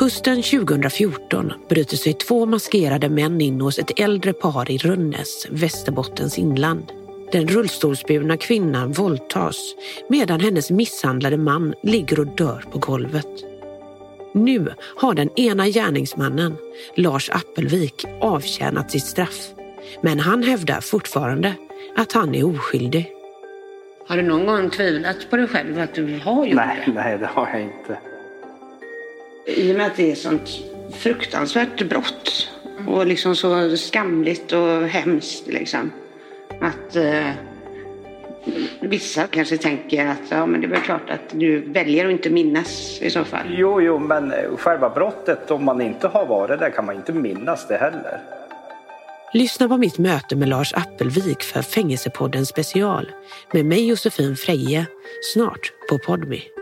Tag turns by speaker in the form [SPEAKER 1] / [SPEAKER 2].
[SPEAKER 1] Hösten 2014 bryter sig två maskerade män in hos ett äldre par i Rönnäs, Västerbottens inland. Den rullstolsburna kvinnan våldtas medan hennes misshandlade man ligger och dör på golvet. Nu har den ena gärningsmannen, Lars Appelvik, avtjänat sitt straff. Men han hävdar fortfarande att han är oskyldig.
[SPEAKER 2] Har du någon gång tvivlat på dig själv att du har gjort
[SPEAKER 3] nej,
[SPEAKER 2] det?
[SPEAKER 3] Nej, det har jag inte.
[SPEAKER 2] I och med att det är sånt fruktansvärt brott och liksom så skamligt och hemskt liksom. Att eh, vissa kanske tänker att ja, men det är väl klart att du väljer att inte minnas i så fall.
[SPEAKER 3] Jo, jo, men själva brottet, om man inte har varit där kan man inte minnas det heller.
[SPEAKER 1] Lyssna på mitt möte med Lars Appelvik för Fängelsepodden special med mig Josefin Freje, snart på Podmi.